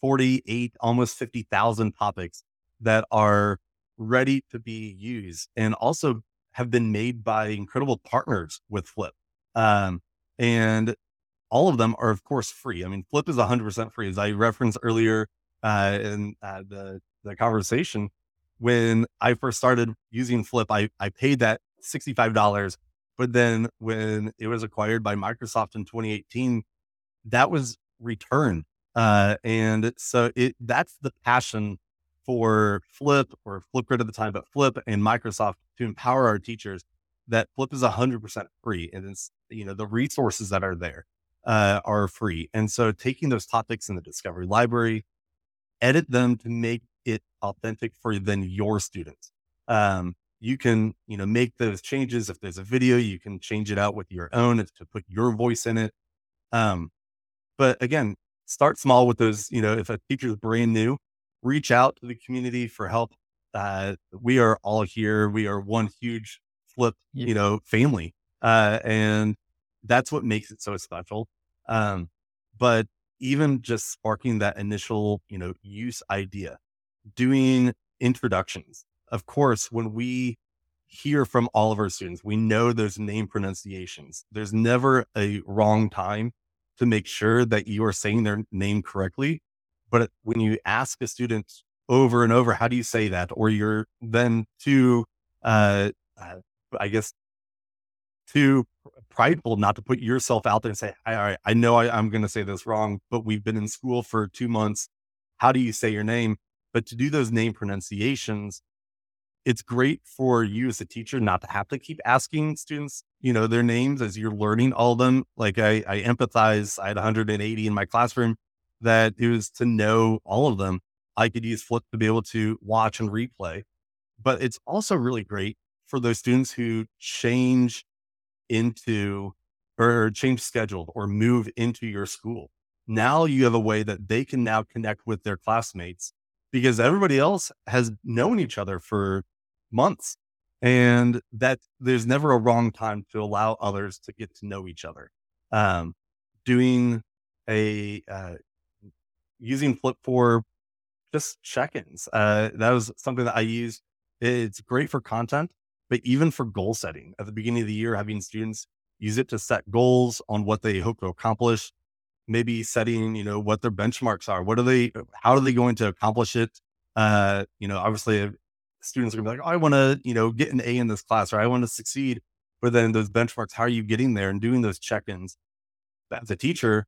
S3: 48, almost 50,000 topics that are ready to be used and also have been made by incredible partners with Flip. Um, and all of them are, of course, free. I mean, Flip is 100% free. As I referenced earlier uh, in uh, the, the conversation, when I first started using Flip, I, I paid that $65. But then when it was acquired by Microsoft in 2018, that was returned. Uh, and so it that's the passion for Flip or Flipgrid at the time, but Flip and Microsoft to empower our teachers that Flip is 100% free. And it's, you know, the resources that are there uh, are free. And so taking those topics in the discovery library, edit them to make it authentic for then your students. Um, you can, you know, make those changes. If there's a video, you can change it out with your own to put your voice in it. Um, but again, start small with those, you know, if a teacher is brand new, reach out to the community for help. Uh, we are all here. We are one huge flip, you know, family. Uh, and that's what makes it so special. Um, but even just sparking that initial, you know, use idea, doing introductions. Of course, when we hear from all of our students, we know those name pronunciations. There's never a wrong time to make sure that you are saying their name correctly. But when you ask a student over and over, how do you say that? Or you're then too, uh, uh I guess, too prideful not to put yourself out there and say, all right, I know I, I'm going to say this wrong, but we've been in school for two months. How do you say your name? But to do those name pronunciations, it's great for you as a teacher not to have to keep asking students, you know, their names as you're learning all of them. Like I, I empathize. I had 180 in my classroom that it was to know all of them. I could use Flip to be able to watch and replay. But it's also really great for those students who change into or change schedule or move into your school. Now you have a way that they can now connect with their classmates because everybody else has known each other for months and that there's never a wrong time to allow others to get to know each other. Um, doing a, uh, using Flip for just check-ins. Uh, that was something that I used. It's great for content, but even for goal setting at the beginning of the year, having students use it to set goals on what they hope to accomplish, maybe setting, you know, what their benchmarks are. What are they, how are they going to accomplish it? Uh, you know, obviously students are gonna be like, oh, I want to, you know, get an A in this class or I want to succeed. But then those benchmarks, how are you getting there and doing those check-ins? As a teacher,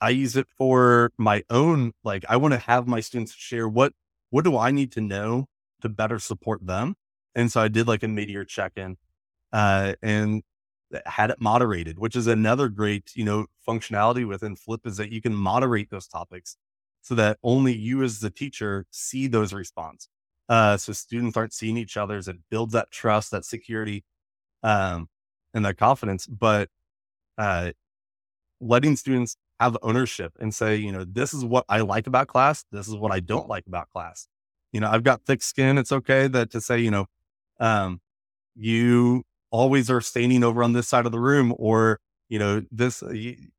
S3: I use it for my own, like I want to have my students share what what do I need to know to better support them. And so I did like a mid-year check-in uh, and had it moderated, which is another great, you know, functionality within Flip is that you can moderate those topics so that only you as the teacher see those responses. Uh, so students aren't seeing each other's. It builds that trust, that security, um, and that confidence. But uh, letting students have ownership and say, you know, this is what I like about class. This is what I don't like about class. You know, I've got thick skin. It's okay that to say, you know, um, you always are standing over on this side of the room or you know this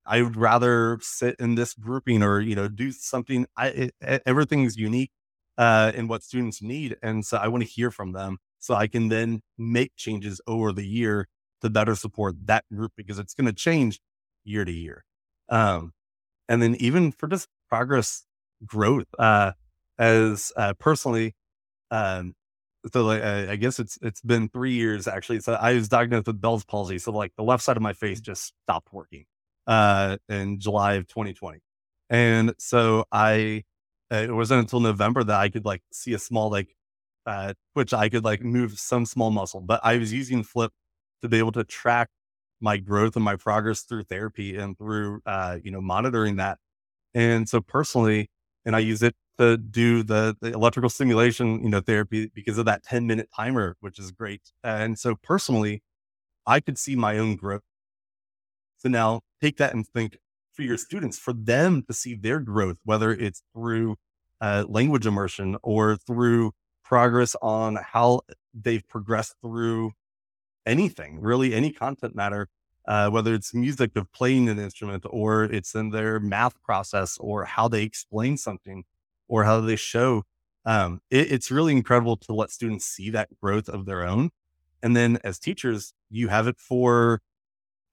S3: i would rather sit in this grouping or you know do something i it, everything's unique uh in what students need and so i want to hear from them so i can then make changes over the year to better support that group because it's going to change year to year. Um and then even for just progress growth uh as uh personally um so like I guess it's it's been three years actually. So I was diagnosed with Bell's palsy. So like the left side of my face just stopped working uh, in July of 2020, and so I it wasn't until November that I could like see a small like uh, which I could like move some small muscle. But I was using Flip to be able to track my growth and my progress through therapy and through uh, you know monitoring that. And so personally, and I use it to do the, the electrical stimulation, you know, therapy because of that 10 minute timer, which is great. And so personally, I could see my own growth. So now take that and think for your students, for them to see their growth, whether it's through uh, language immersion or through progress on how they've progressed through anything, really any content matter, uh, whether it's music of playing an instrument or it's in their math process or how they explain something or how they show. Um, it, it's really incredible to let students see that growth of their own. And then as teachers, you have it for,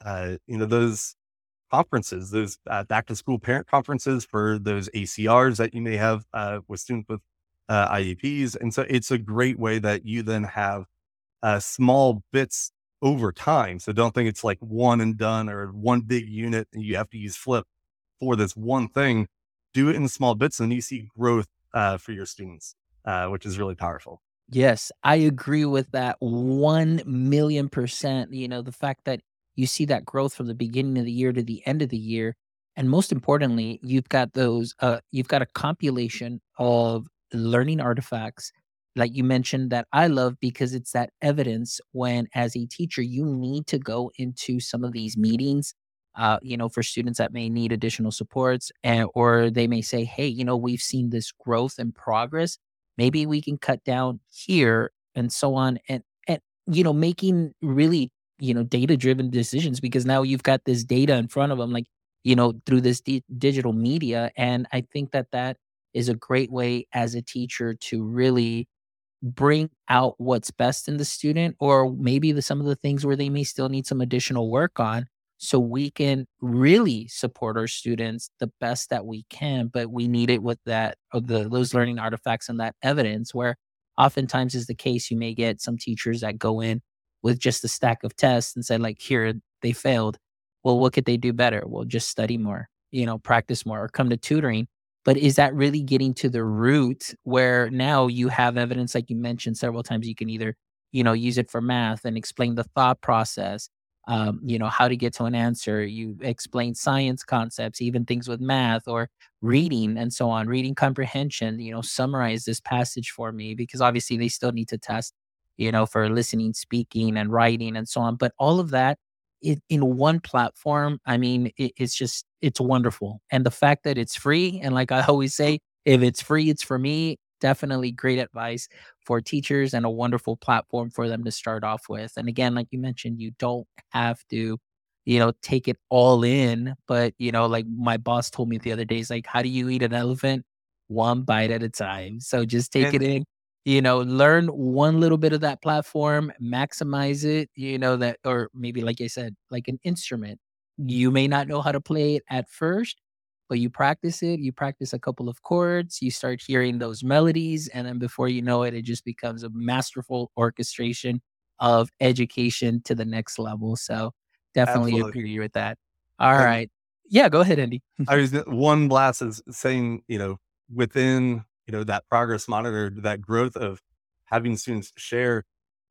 S3: uh, you know, those conferences, those uh, back to school parent conferences for those ACRs that you may have uh, with students with uh, IEPs. And so it's a great way that you then have uh, small bits over time. So don't think it's like one and done or one big unit and you have to use flip for this one thing. Do it in small bits and you see growth uh, for your students, uh, which is really powerful.
S2: Yes, I agree with that 1 million percent. You know, the fact that you see that growth from the beginning of the year to the end of the year. And most importantly, you've got those, uh, you've got a compilation of learning artifacts like you mentioned that I love because it's that evidence when as a teacher you need to go into some of these meetings uh, you know for students that may need additional supports and or they may say hey you know we've seen this growth and progress. Maybe we can cut down here and so on and and you know making really you know data driven decisions because now you've got this data in front of them like you know through this di- digital media and i think that that is a great way as a teacher to really bring out what's best in the student or maybe the, some of the things where they may still need some additional work on so we can really support our students the best that we can but we need it with that uh, the those learning artifacts and that evidence where oftentimes is the case you may get some teachers that go in with just a stack of tests and say like here they failed. Well what could they do better? Well just study more you know practice more or come to tutoring. But is that really getting to the root where now you have evidence like you mentioned several times you can either you know use it for math and explain the thought process um, you know how to get to an answer you explain science concepts even things with math or reading and so on reading comprehension you know summarize this passage for me because obviously they still need to test you know for listening speaking and writing and so on but all of that it, in one platform, I mean, it, it's just it's wonderful. And the fact that it's free, and like I always say, if it's free, it's for me. Definitely great advice for teachers and a wonderful platform for them to start off with. And again, like you mentioned, you don't have to, you know, take it all in. But you know, like my boss told me the other day, is like, how do you eat an elephant? One bite at a time. So just take
S3: And
S2: it in you know, learn one little bit of that platform, maximize it, you know, that, or maybe like I said, like an instrument. You may not know how to play it at first, but you practice it, you practice a couple of chords, you start hearing those melodies, and then before you know it, it just becomes a masterful orchestration of education to the next level. So definitely
S3: absolutely.
S2: agree with that. All
S3: And
S2: right. Yeah, go ahead, Andy.
S3: I was one blast is saying, you know, within, you know, that progress monitor, that growth of having students share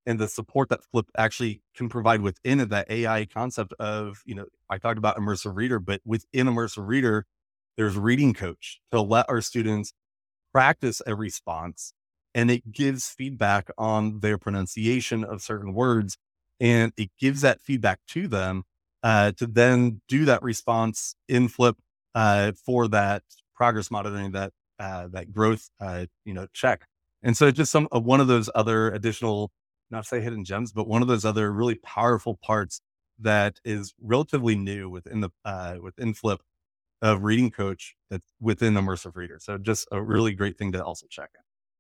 S3: and the support that Flip actually can provide within it, that AI concept of, you know, I talked about immersive reader, but within immersive reader, there's reading coach to let our students practice a response and it gives feedback on their pronunciation of certain words and it gives that feedback to them uh, to then do that response in flip uh, for that progress monitoring that uh, that growth uh, you know check. And so just some uh, one of those other additional not say hidden gems but one of those other really powerful parts that is relatively new within the uh, within flip of reading coach that's within immersive reader so just a really great thing to also check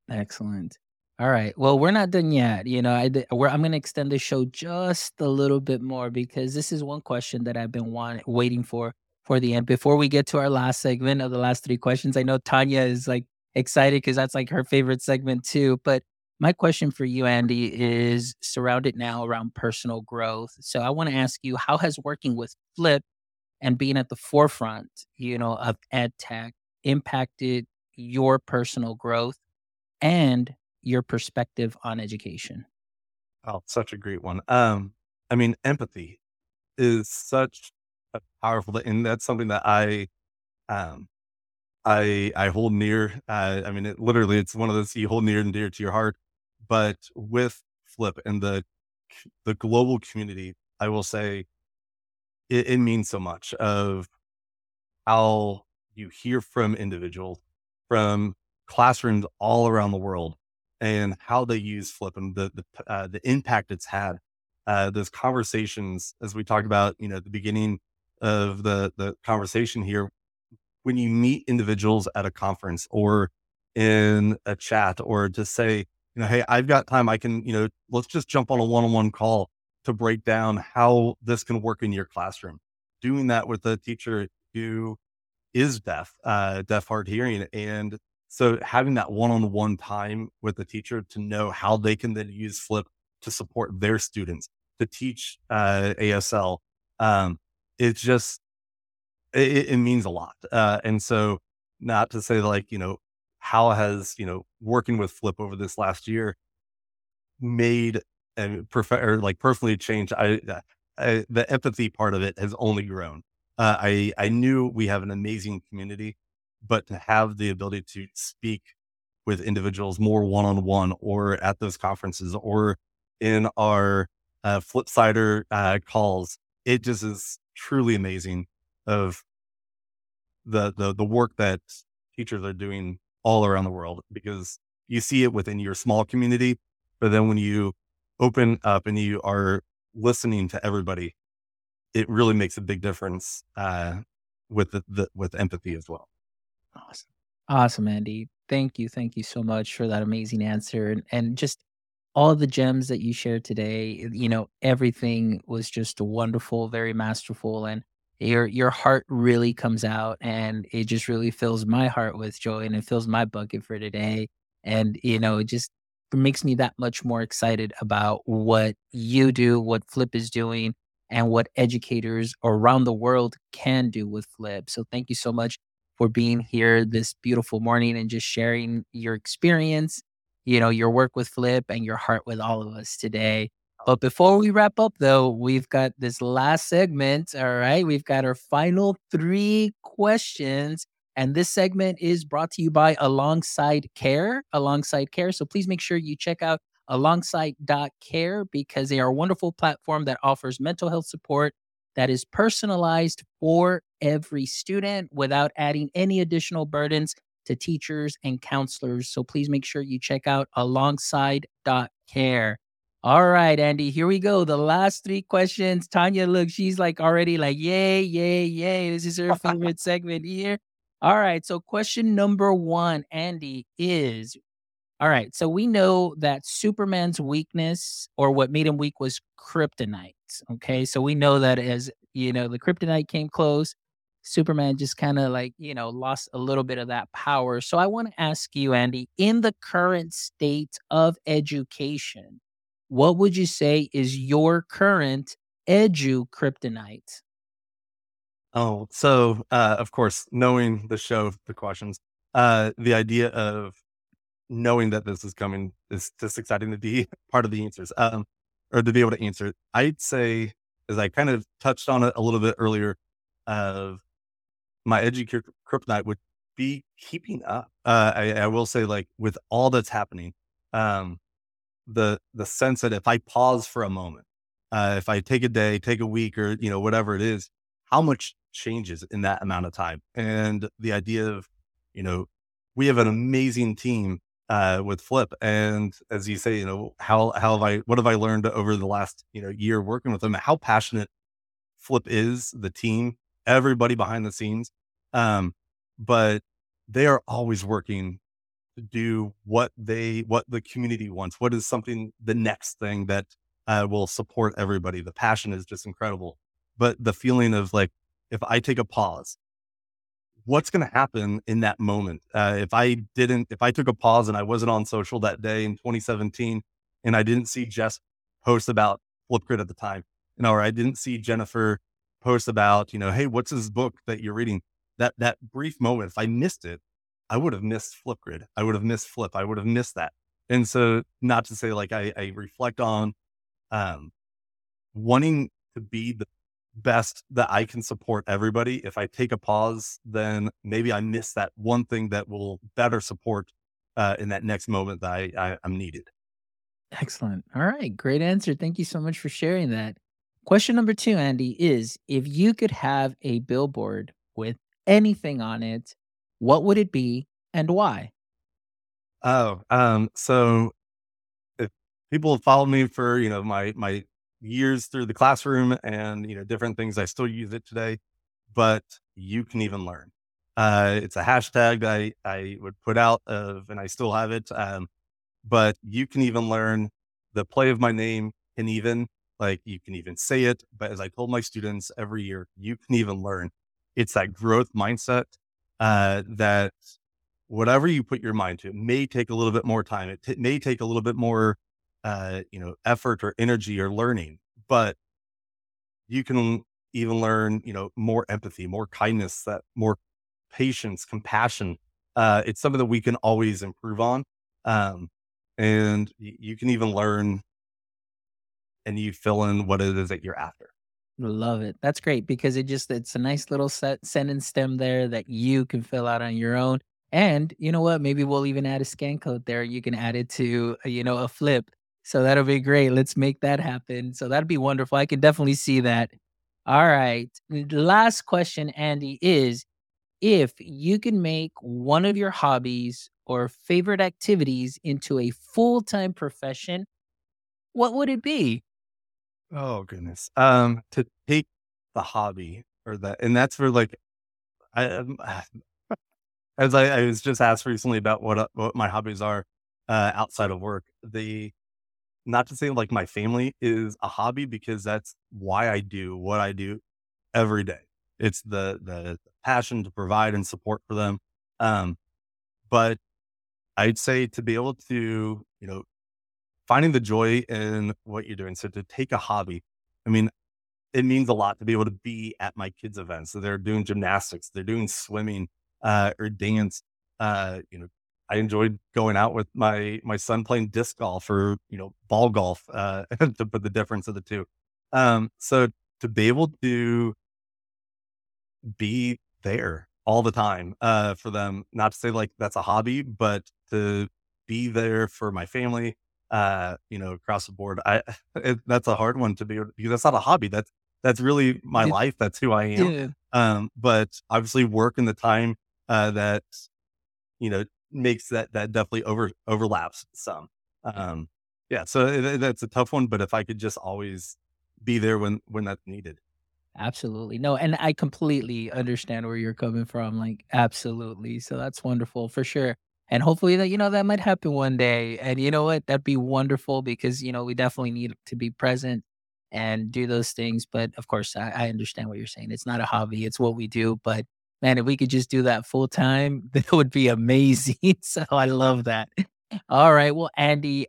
S2: Excellent. All right. Well, we're not done yet. You know, I, I'm going to extend the show just a little bit more because this is one question that I've been want, waiting for for the end. Before we get to our last segment of the last three questions, I know Tanya is like excited because that's like her favorite segment too. But my question for you, Andy, is surrounded now around personal growth. So I want to ask you, how has working with Flip and being at the forefront, you know, of ed tech impacted your personal growth? and your perspective on education.
S3: Oh, such a great one. Um, I mean, empathy is such a powerful, thing, and that's something that I, um, I, I hold near. Uh, I mean, it literally, it's one of those you hold near and dear to your heart. But with Flip and the the global community, I will say it, it means so much of how you hear from individuals from classrooms all around the world and how they use Flip and the the, uh, the impact it's had. Uh, those conversations, as we talked about, you know, at the beginning of the the conversation here, when you meet individuals at a conference or in a chat, or to say, you know, hey, I've got time, I can, you know, let's just jump on a one on one call to break down how this can work in your classroom. Doing that with a teacher who is deaf, uh, deaf, hard hearing. And so having that one on one time with the teacher to know how they can then use Flip to support their students, to teach uh, ASL, um, it's just, it, it means a lot. Uh, and so, not to say like, you know, how has, you know, working with Flip over this last year made and prefer or like personally changed. I, I the empathy part of it has only grown. Uh, I I knew we have an amazing community, but to have the ability to speak with individuals more one on one, or at those conferences, or in our uh, Flipsider uh, calls, it just is truly amazing of the the the work that teachers are doing all around the world because you see it within your small community, but then when you open up and you are listening to everybody, it really makes a big difference uh, with the, the with empathy as well.
S2: Awesome. Awesome, Andy. Thank you. Thank you so much for that amazing answer and, and just all the gems that you shared today. You know, everything was just wonderful, very masterful, and your your heart really comes out and it just really fills my heart with joy and it fills my bucket for today. And you know, just makes me that much more excited about what you do, what Flip is doing, and what educators around the world can do with Flip. So thank you so much for being here this beautiful morning and just sharing your experience, you know, your work with Flip and your heart with all of us today. But before we wrap up, though, we've got this last segment. All right. We've got our final three questions. And this segment is brought to you by Alongside Care. Alongside Care. So please make sure you check out alongside.care because they are a wonderful platform that offers mental health support that is personalized for every student without adding any additional burdens to teachers and counselors. So please make sure you check out alongside.care. All right, Andy, here we go. The last three questions. Tanya, look, she's like already like, yay, yay, yay. This is her favorite segment here. All right. So, question number one, Andy, is all right. So we know that Superman's weakness or what made him weak was kryptonite. Okay. So we know that as, you know, the kryptonite came close, Superman just kind of like, you know, lost a little bit of that power. So I want to ask you, Andy, in the current state of education, what would you say is your current edu kryptonite?
S3: Oh, so uh, of course, knowing the show, the questions, uh, the idea of knowing that this is coming is just exciting to be part of the answers, um, or to be able to answer. I'd say, as I kind of touched on it a little bit earlier, of my edu kryptonite would be keeping up. Uh, I, I, will say, like with all that's happening, um, the the sense that if I pause for a moment, uh, if I take a day, take a week, or you know whatever it is, how much changes in that amount of time, and the idea of you know we have an amazing team uh, with Flip. And as you say, you know, how how have I what have I learned over the last you know year working with them? How passionate Flip is, the team, everybody behind the scenes. Um, but they are always working to do what they what the community wants. What is something the next thing that uh, will support everybody? The passion is just incredible. But the feeling of like if I take a pause what's going to happen in that moment? Uh, if I didn't, if I took a pause and I wasn't on social that day in 2017 and I didn't see Jess post about Flipgrid at the time, you know, or I didn't see Jennifer post about, you know, hey, what's this book that you're reading? That, that brief moment, if I missed it, I would have missed Flipgrid. I would have missed Flip. I would have missed that. And so not to say like I, I reflect on, um, wanting to be the best that I can support everybody. If I take a pause, then maybe I miss that one thing that will better support uh, in that next moment that I, I, I'm needed.
S2: Excellent. All right. Great answer. Thank you so much for sharing that. Question number two, Andy, is if you could have a billboard with anything on it, what would it be and why?
S3: Oh, um, so if people have followed me for, you know, my my years through the classroom and you know different things. I still use it today, but you can even learn. Uh, it's a hashtag that I I would put out of, and I still have it. Um, but you can even learn the play of my name can even like you can even say it. But as I told my students every year, you can even learn. It's that growth mindset uh, that whatever you put your mind to, it may take a little bit more time. It t- may take a little bit more uh, you know, effort or energy or learning, but you can even learn, you know, more empathy, more kindness, that more patience, compassion. Uh, it's something that we can always improve on. Um, and you can even learn and you fill in what it is that you're after.
S2: Love it. That's great because it just it's a nice little set sentence stem there that you can fill out on your own. And you know what? Maybe we'll even add a scan code there. You can add it to you know a flip so that'll be great. Let's make that happen. So that'd be wonderful. I can definitely see that. All right. The Last question, Andy, is if you can make one of your hobbies or favorite activities into a full time profession, what would it be?
S3: Oh goodness. Um, to take the hobby or that, and that's for like, I, um, as I, I was just asked recently about what uh, what my hobbies are uh, outside of work. The not to say like my family is a hobby because that's why I do what I do every day. It's the the passion to provide and support for them. Um, but I'd say to be able to, you know, finding the joy in what you're doing. So to take a hobby, I mean, it means a lot to be able to be at my kids' events. So they're doing gymnastics, they're doing swimming, uh, or dance. Uh, you know, I enjoyed going out with my my son playing disc golf or you know ball golf uh, to put the difference of the two. Um, so to be able to be there all the time uh, for them, not to say like that's a hobby, but to be there for my family, uh, you know, across the board. I it, that's a hard one to be because that's not a hobby. That's that's really my life. That's who I am.
S2: Yeah.
S3: Um, but obviously work and the time uh, that you know makes that that definitely over overlaps some. Um, yeah, so it, it- that's a tough one. But if I could just always be there when when that's needed.
S2: Absolutely. No, and I completely understand where you're coming from. Like, absolutely. So that's wonderful for sure. And hopefully that, you know, that might happen one day. And you know what? That'd be wonderful because, you know, we definitely need to be present and do those things. But of course, I, I understand what you're saying. It's not a hobby, it's what we do. But man, if we could just do that full time, that would be amazing. so I love that. All right. Well, Andy,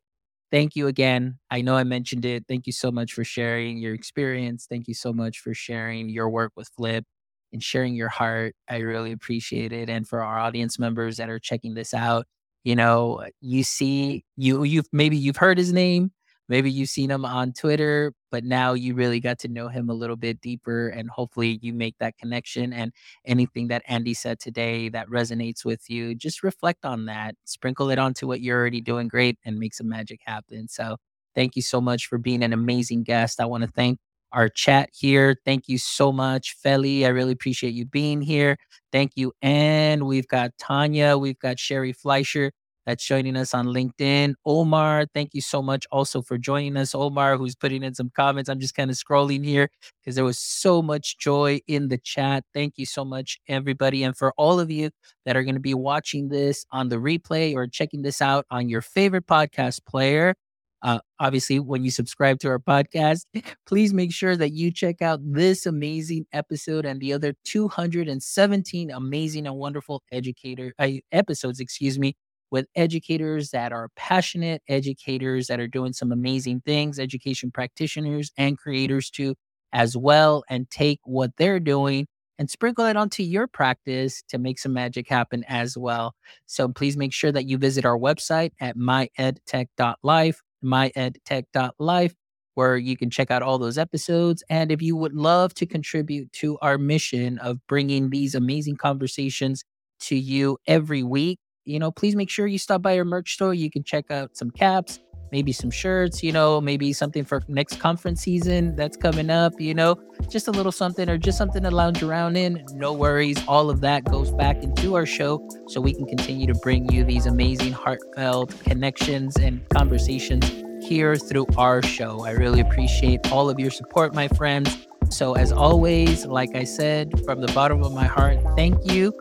S2: thank you again. I know I mentioned it. Thank you so much for sharing your experience. Thank you so much for sharing your work with Flip and sharing your heart. I really appreciate it. And for our audience members that are checking this out, you know, you see you you've maybe you've heard his name, maybe you've seen him on Twitter, but now you really got to know him a little bit deeper and hopefully you make that connection and anything that Andy said today that resonates with you, just reflect on that, sprinkle it onto what you're already doing great and make some magic happen. So, thank you so much for being an amazing guest. I want to thank our chat here. Thank you so much, Feli. I really appreciate you being here. Thank you. And we've got Tanya, we've got Sherry Fleischer that's joining us on LinkedIn. Omar, thank you so much also for joining us. Omar, who's putting in some comments. I'm just kind of scrolling here because there was so much joy in the chat. Thank you so much, everybody. And for all of you that are going to be watching this on the replay or checking this out on your favorite podcast player, uh, obviously, when you subscribe to our podcast, please make sure that you check out this amazing episode and the other 217 amazing and wonderful educator uh, episodes, excuse me, with educators that are passionate, educators that are doing some amazing things, education practitioners and creators too, as well, and take what they're doing and sprinkle it onto your practice to make some magic happen as well. So please make sure that you visit our website at myedtech.life, myedtech.life, where you can check out all those episodes. And if you would love to contribute to our mission of bringing these amazing conversations to you every week, you know, please make sure you stop by our merch store. You can check out some caps, maybe some shirts, you know, maybe something for next conference season that's coming up, you know, just a little something or just something to lounge around in. No worries. All of that goes back into our show so we can continue to bring you these amazing, heartfelt connections and conversations here through our show. I really appreciate all of your support, my friends. So, as always, like I said, from the bottom of my heart, thank you.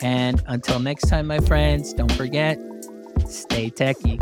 S2: And until next time, my friends, don't forget, stay techie.